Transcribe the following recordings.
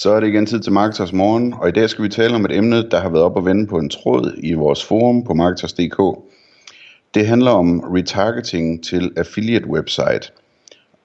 Så er det igen tid til Marketers Morgen, og i dag skal vi tale om et emne, der har været op og vende på en tråd i vores forum på Marketers.dk. Det handler om retargeting til affiliate website.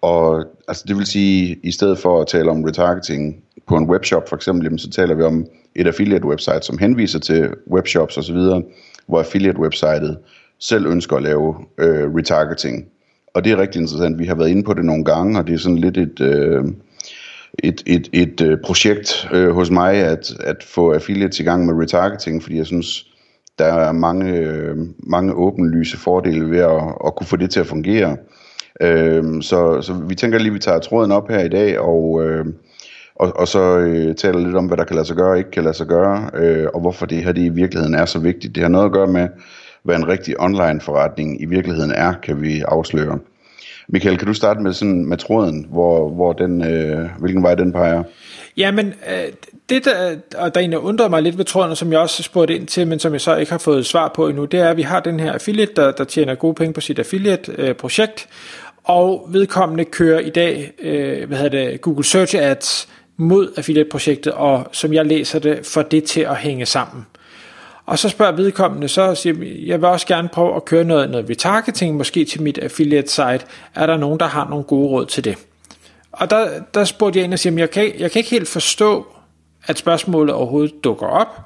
Og altså det vil sige, i stedet for at tale om retargeting på en webshop for eksempel, så taler vi om et affiliate website, som henviser til webshops osv., hvor affiliate websitet selv ønsker at lave øh, retargeting. Og det er rigtig interessant. Vi har været inde på det nogle gange, og det er sådan lidt et, øh, et, et, et øh, projekt øh, hos mig at, at få affiliates i gang med retargeting, fordi jeg synes, der er mange, øh, mange åbenlyse fordele ved at, at kunne få det til at fungere. Øh, så, så vi tænker lige, at vi tager tråden op her i dag, og, øh, og, og så øh, taler lidt om, hvad der kan lade sig gøre og ikke kan lade sig gøre, øh, og hvorfor det her det i virkeligheden er så vigtigt. Det har noget at gøre med, hvad en rigtig online forretning i virkeligheden er, kan vi afsløre. Michael, kan du starte med sådan med tråden, hvor, hvor den, øh, hvilken vej den peger? Jamen, øh, det der, og der egentlig undrede mig lidt ved tråden, som jeg også spurgte ind til, men som jeg så ikke har fået svar på endnu, det er, at vi har den her affiliate, der, der tjener gode penge på sit affiliate-projekt, øh, og vedkommende kører i dag, øh, hvad hedder det, Google Search Ads mod affiliate-projektet, og som jeg læser det, får det til at hænge sammen. Og så spørger vedkommende, så siger jeg vil også gerne prøve at køre noget, noget retargeting, måske til mit affiliate site. Er der nogen, der har nogle gode råd til det? Og der, der spurgte jeg ind og siger, jeg kan, jeg kan ikke helt forstå, at spørgsmålet overhovedet dukker op.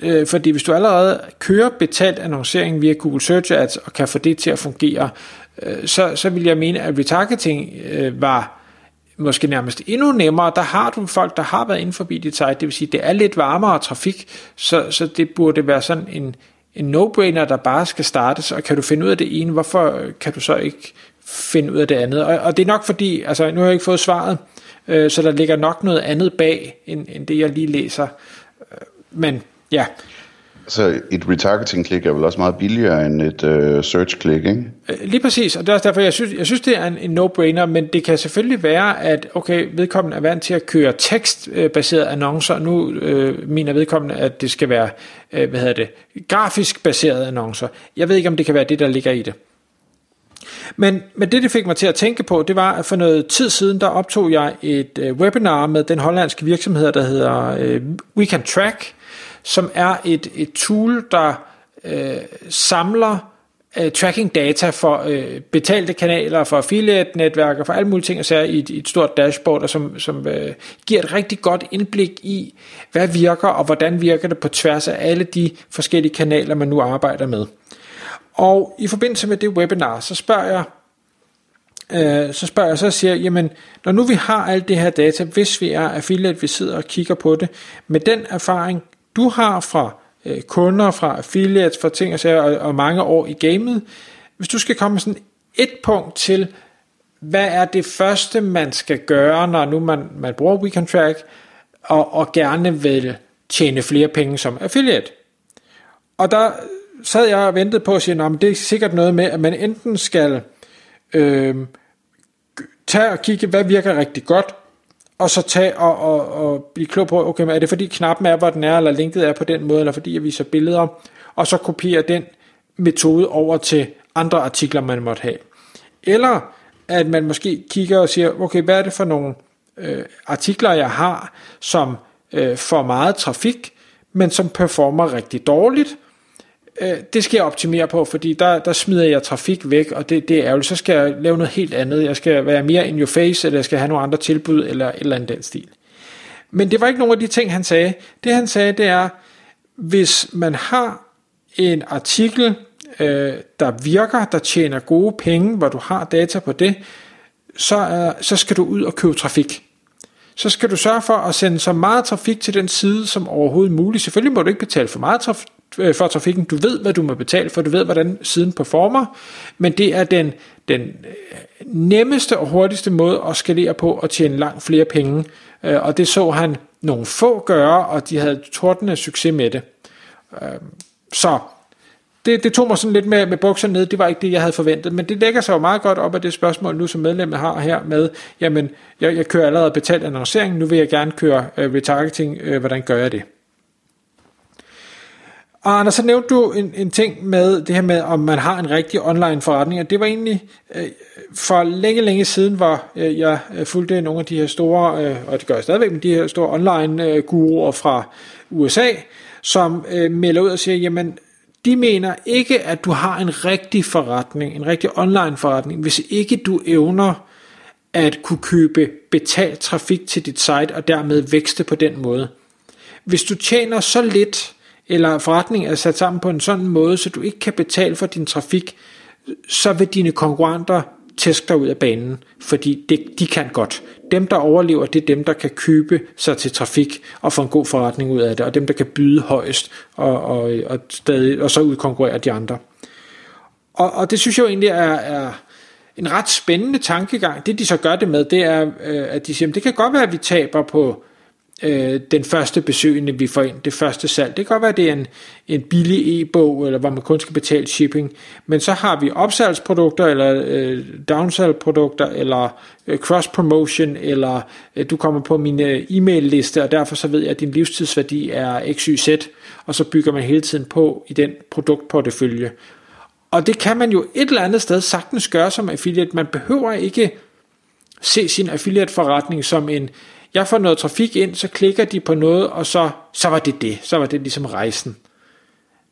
Øh, fordi hvis du allerede kører betalt annoncering via Google Search Ads og kan få det til at fungere, øh, så, så vil jeg mene, at retargeting øh, var måske nærmest endnu nemmere. Der har du folk, der har været inden forbi dit site, det vil sige, det er lidt varmere trafik, så, så det burde være sådan en, en no-brainer, der bare skal startes, og kan du finde ud af det ene, hvorfor kan du så ikke finde ud af det andet? Og, og det er nok fordi, altså nu har jeg ikke fået svaret, øh, så der ligger nok noget andet bag, end, end det jeg lige læser. Øh, men ja, så et retargeting-klik er vel også meget billigere end et øh, search-klik, ikke? Øh, lige præcis, og det er også derfor, jeg synes, jeg synes det er en, en no-brainer, men det kan selvfølgelig være, at okay, vedkommende er vant til at køre tekstbaserede annoncer, nu øh, mener vedkommende, at det skal være, øh, hvad hedder det, grafisk baserede annoncer. Jeg ved ikke, om det kan være det, der ligger i det. Men, men det, det fik mig til at tænke på, det var, at for noget tid siden, der optog jeg et øh, webinar med den hollandske virksomhed, der hedder øh, We Can Track, som er et, et tool, der øh, samler øh, tracking data for øh, betalte kanaler, for affiliate-netværker, for alle mulige ting, og så i et, et stort dashboard, og som, som øh, giver et rigtig godt indblik i, hvad virker, og hvordan virker det på tværs af alle de forskellige kanaler, man nu arbejder med. Og i forbindelse med det webinar, så spørger jeg, øh, så spørger jeg, så siger jeg, jamen, når nu vi har alt det her data, hvis vi er affiliate, vi sidder og kigger på det, med den erfaring, du har fra øh, kunder, fra affiliates, fra ting og sager, og, og mange år i gamet, hvis du skal komme sådan et punkt til, hvad er det første, man skal gøre, når nu man, man bruger WeContract, Track, og, og gerne vil tjene flere penge som affiliate. Og der sad jeg og ventede på at sige, at det er sikkert noget med, at man enten skal øh, tage og kigge, hvad virker rigtig godt, og så tage og, og, og blive klog på, okay, er det fordi knappen er, hvor den er, eller linket er på den måde, eller fordi jeg viser billeder, og så kopiere den metode over til andre artikler, man måtte have. Eller at man måske kigger og siger, okay, hvad er det for nogle øh, artikler, jeg har, som øh, får meget trafik, men som performer rigtig dårligt, øh, det skal jeg optimere på, fordi der, der smider jeg trafik væk, og det, det er ærgerligt. Så skal jeg lave noget helt andet. Jeg skal være mere in your face, eller jeg skal have nogle andre tilbud, eller et eller andet den stil. Men det var ikke nogen af de ting, han sagde. Det han sagde, det er, hvis man har en artikel, øh, der virker, der tjener gode penge, hvor du har data på det, så, øh, så skal du ud og købe trafik så skal du sørge for at sende så meget trafik til den side som overhovedet muligt. Selvfølgelig må du ikke betale for meget traf- Øh, for trafikken. Du ved, hvad du må betale for, du ved, hvordan siden performer, men det er den, den øh, nemmeste og hurtigste måde at skalere på og tjene langt flere penge. Øh, og det så han nogle få gøre, og de havde tordende succes med det. Øhm, så det, det tog mig sådan lidt med, med bukserne ned, det var ikke det, jeg havde forventet, men det lægger sig jo meget godt op af det spørgsmål nu, som medlemmet har her med, jamen, jeg, jeg kører allerede betalt annoncering, nu vil jeg gerne køre øh, retargeting, øh, hvordan gør jeg det? Og Anders, så nævnte du en, en ting med det her med, om man har en rigtig online forretning, og det var egentlig øh, for længe, længe siden, hvor øh, jeg øh, fulgte nogle af de her store, øh, og det gør jeg stadigvæk, med de her store online øh, guruer fra USA, som øh, melder ud og siger, jamen, de mener ikke, at du har en rigtig forretning, en rigtig online forretning, hvis ikke du evner at kunne købe betalt trafik til dit site, og dermed vækste på den måde. Hvis du tjener så lidt, eller forretning er sat sammen på en sådan måde, så du ikke kan betale for din trafik, så vil dine konkurrenter tæske dig ud af banen, fordi det, de kan godt. Dem, der overlever, det er dem, der kan købe sig til trafik og få en god forretning ud af det, og dem, der kan byde højst og, og, og, stadig, og så udkonkurrere de andre. Og, og det synes jeg jo egentlig er, er en ret spændende tankegang. Det de så gør det med, det er, øh, at de siger, at det kan godt være, at vi taber på øh, den første besøgende, vi får ind, det første salg. Det kan godt være, at det er en, en billig e-bog, eller hvor man kun skal betale shipping, men så har vi opsalgsprodukter, eller øh, downsalgprodukter, eller øh, cross-promotion, eller øh, du kommer på min øh, e-mail-liste, og derfor så ved jeg, at din livstidsværdi er XYZ, og så bygger man hele tiden på i den produktportefølje. Og det kan man jo et eller andet sted sagtens gøre som affiliate. Man behøver ikke se sin affiliate-forretning som en jeg får noget trafik ind, så klikker de på noget, og så, så var det det. Så var det ligesom rejsen.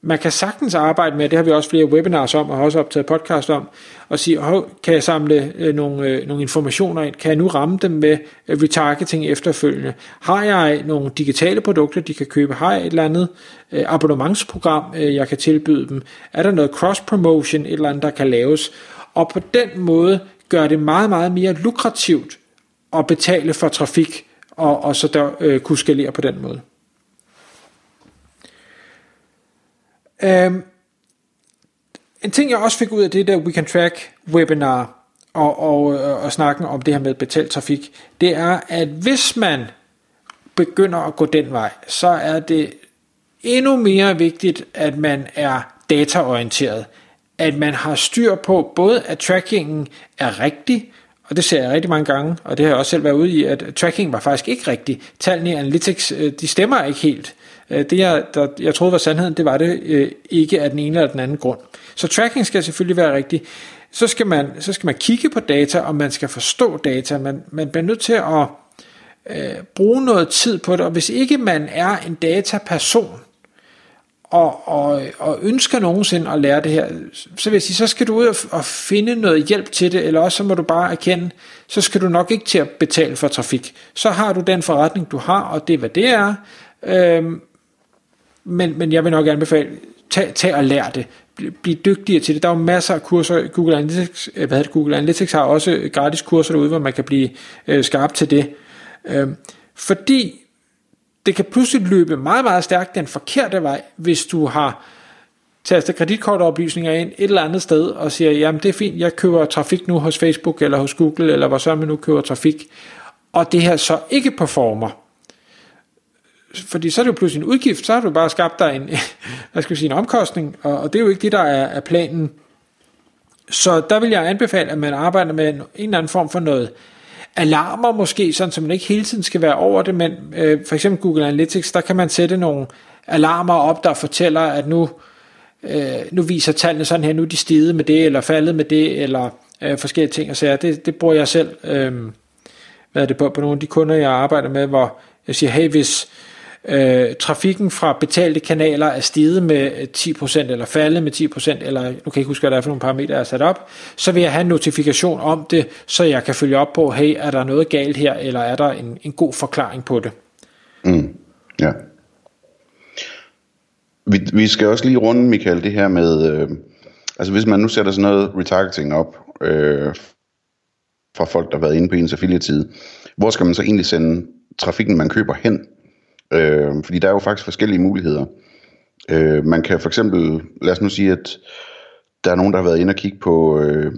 Man kan sagtens arbejde med, det har vi også flere webinars om, og har også optaget podcast om, og sige, oh, kan jeg samle øh, nogle, øh, nogle informationer ind? Kan jeg nu ramme dem med øh, retargeting efterfølgende? Har jeg øh, nogle digitale produkter, de kan købe? Har jeg et eller andet øh, abonnementsprogram, øh, jeg kan tilbyde dem? Er der noget cross-promotion, et eller andet, der kan laves? Og på den måde gør det meget, meget mere lukrativt at betale for trafik, og, og så der øh, kunne skalere på den måde. Um, en ting jeg også fik ud af det der We Can Track webinar, og, og, øh, og snakken om det her med betalt trafik, det er, at hvis man begynder at gå den vej, så er det endnu mere vigtigt, at man er dataorienteret. At man har styr på både, at trackingen er rigtig, og det ser jeg rigtig mange gange, og det har jeg også selv været ude i, at tracking var faktisk ikke rigtigt. Tallene i Analytics, øh, de stemmer ikke helt. Øh, det jeg, der, jeg troede var sandheden, det var det øh, ikke af den ene eller den anden grund. Så tracking skal selvfølgelig være rigtigt. Så skal man, så skal man kigge på data, og man skal forstå data. Man, man bliver nødt til at øh, bruge noget tid på det, og hvis ikke man er en dataperson, og, og, og ønsker nogensinde at lære det her, så vil jeg sige, så skal du ud og, og finde noget hjælp til det, eller også så må du bare erkende, så skal du nok ikke til at betale for trafik. Så har du den forretning, du har, og det er, hvad det er. Øhm, men, men jeg vil nok anbefale, tag, tag og lær det. Bliv dygtigere til det. Der er jo masser af kurser. Google Analytics, øh, hvad hedder det, Google Analytics har også øh, gratis kurser derude, hvor man kan blive øh, skarp til det. Øhm, fordi det kan pludselig løbe meget, meget stærkt den forkerte vej, hvis du har taster kreditkortoplysninger ind et eller andet sted og siger, jamen det er fint, jeg køber trafik nu hos Facebook eller hos Google, eller hvor så man nu køber trafik, og det her så ikke performer. Fordi så er det jo pludselig en udgift, så har du bare skabt dig en, hvad skal vi sige, en omkostning, og, og det er jo ikke det, der er, er planen. Så der vil jeg anbefale, at man arbejder med en, en eller anden form for noget alarmer måske, sådan så man ikke hele tiden skal være over det, men øh, for eksempel Google Analytics, der kan man sætte nogle alarmer op, der fortæller, at nu, øh, nu viser tallene sådan her, nu er de steget med det, eller faldet med det, eller øh, forskellige ting og sager. Det, det bruger jeg selv øh, hvad er det på, på nogle af de kunder, jeg arbejder med, hvor jeg siger, hey, hvis, øh, trafikken fra betalte kanaler er steget med 10% eller faldet med 10%, eller nu kan jeg ikke huske, hvad der er for nogle parametre, jeg har sat op, så vil jeg have en notifikation om det, så jeg kan følge op på, hey, er der noget galt her, eller er der en, en god forklaring på det? Mm, ja. Vi, vi skal også lige runde, Michael, det her med, øh, altså hvis man nu sætter sådan noget retargeting op, øh, fra folk, der har været inde på ens affiliate-side, hvor skal man så egentlig sende trafikken, man køber hen? Øh, fordi der er jo faktisk forskellige muligheder. Øh, man kan for eksempel, lad os nu sige, at der er nogen, der har været inde og kigge på, øh,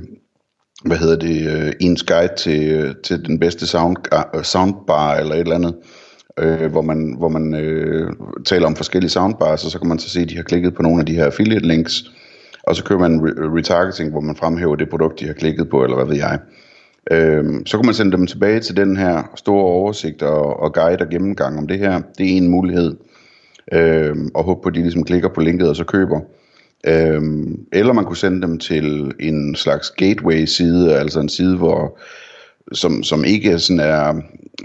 hvad hedder det, øh, ens guide til, øh, til den bedste sound, øh, soundbar eller et eller andet, øh, hvor man, hvor man øh, taler om forskellige soundbars, og så kan man så se, at de har klikket på nogle af de her affiliate links, og så kører man re- retargeting, hvor man fremhæver det produkt, de har klikket på, eller hvad ved jeg. Øhm, så kan man sende dem tilbage til den her store oversigt og, og guide og gennemgang om det her. Det er en mulighed. Øhm, og håbe på, at de ligesom klikker på linket og så køber. Øhm, eller man kunne sende dem til en slags gateway-side, altså en side, hvor som, som ikke sådan er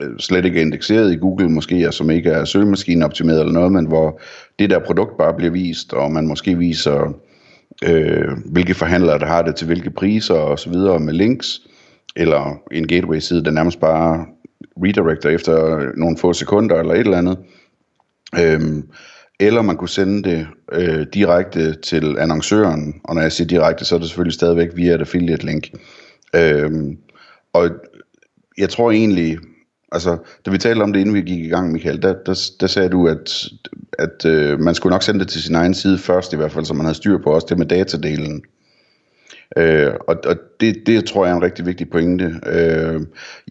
øh, slet ikke er indekseret i Google måske, og som ikke er søgemaskineoptimeret eller noget, men hvor det der produkt bare bliver vist, og man måske viser, øh, hvilke forhandlere der har det til hvilke priser og så videre med links, eller en gateway-side, der nærmest bare redirecter efter nogle få sekunder eller et eller andet. Øhm, eller man kunne sende det øh, direkte til annoncøren, og når jeg siger direkte, så er det selvfølgelig stadigvæk via et affiliate link. Øhm, og jeg tror egentlig, altså, da vi talte om det, inden vi gik i gang, Michael, der, der, der sagde du, at, at øh, man skulle nok sende det til sin egen side først, i hvert fald, så man havde styr på også det med datadelen. Øh, og og det, det tror jeg er en rigtig vigtig pointe. Øh,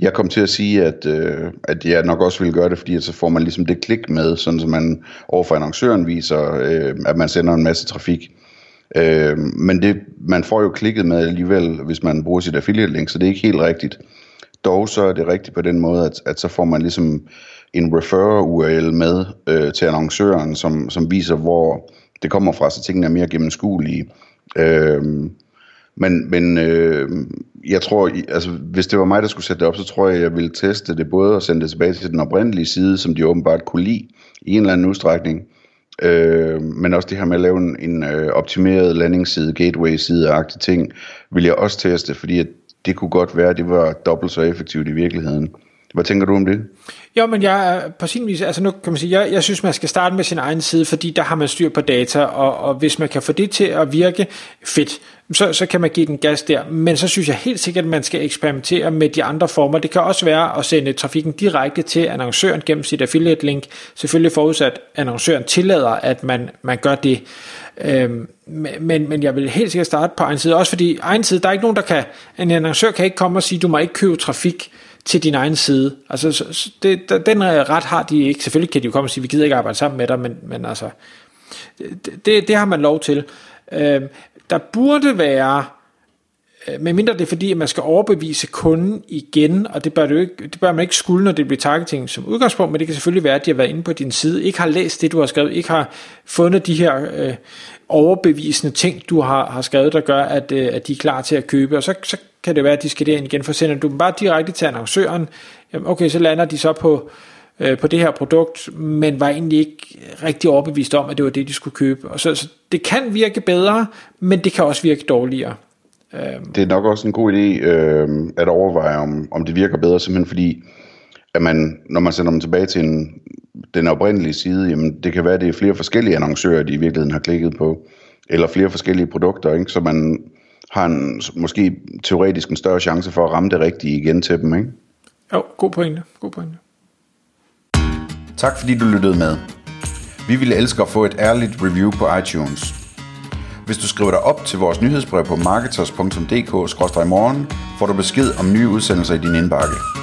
jeg kom til at sige, at, øh, at jeg nok også ville gøre det, fordi at så får man ligesom det klik med, sådan som man overfor annoncøren viser, øh, at man sender en masse trafik. Øh, men det, man får jo klikket med alligevel, hvis man bruger sit affiliate link, så det er ikke helt rigtigt. Dog så er det rigtigt på den måde, at, at så får man ligesom en referrer URL med øh, til annoncøren, som, som viser, hvor det kommer fra, så tingene er mere gennemskuelige. Øh, men, men øh, jeg tror, altså, hvis det var mig, der skulle sætte det op, så tror jeg, jeg ville teste det både og sende det tilbage til den oprindelige side, som de åbenbart kunne lide i en eller anden udstrækning. Øh, men også det her med at lave en, en øh, optimeret landingsside, gateway-side-agtig ting, vil jeg også teste, fordi at det kunne godt være, at det var dobbelt så effektivt i virkeligheden. Hvad tænker du om det? Jo, men jeg er på sin vis, altså nu kan man sige, jeg, jeg synes, man skal starte med sin egen side, fordi der har man styr på data, og, og hvis man kan få det til at virke fedt, så, så kan man give den gas der. Men så synes jeg helt sikkert, at man skal eksperimentere med de andre former. Det kan også være at sende trafikken direkte til annoncøren gennem sit affiliate link. Selvfølgelig forudsat, at annoncøren tillader, at man, man gør det. Øhm, men, men jeg vil helt sikkert starte på egen side, også fordi egen side, der er ikke nogen, der kan, en annoncør kan ikke komme og sige, du må ikke købe trafik til din egen side. Altså, det, den øh, ret har de ikke. Selvfølgelig kan de jo komme og sige, vi gider ikke arbejde sammen med dig, men, men altså, det, det har man lov til. Øh, der burde være, øh, medmindre det er fordi, at man skal overbevise kunden igen, og det bør, det, ikke, det bør man ikke skulle, når det bliver targeting som udgangspunkt, men det kan selvfølgelig være, at de har været inde på din side, ikke har læst det, du har skrevet, ikke har fundet de her øh, overbevisende ting, du har, har skrevet, der gør, at, øh, at de er klar til at købe, og så, så kan det være, at de skal derind igen, for sender du dem bare direkte til annoncøren, jamen okay, så lander de så på, øh, på det her produkt, men var egentlig ikke rigtig overbevist om, at det var det, de skulle købe. Og så, så det kan virke bedre, men det kan også virke dårligere. Øhm. Det er nok også en god idé øh, at overveje, om, om det virker bedre, simpelthen fordi, at man, når man sender dem tilbage til en, den oprindelige side, jamen det kan være, at det er flere forskellige annoncører, de i virkeligheden har klikket på, eller flere forskellige produkter, ikke? så man har en, måske teoretisk en større chance for at ramme det rigtige igen til dem. Ikke? Jo, god pointe. God pointe. Tak fordi du lyttede med. Vi ville elske at få et ærligt review på iTunes. Hvis du skriver dig op til vores nyhedsbrev på marketers.dk-morgen, får du besked om nye udsendelser i din indbakke.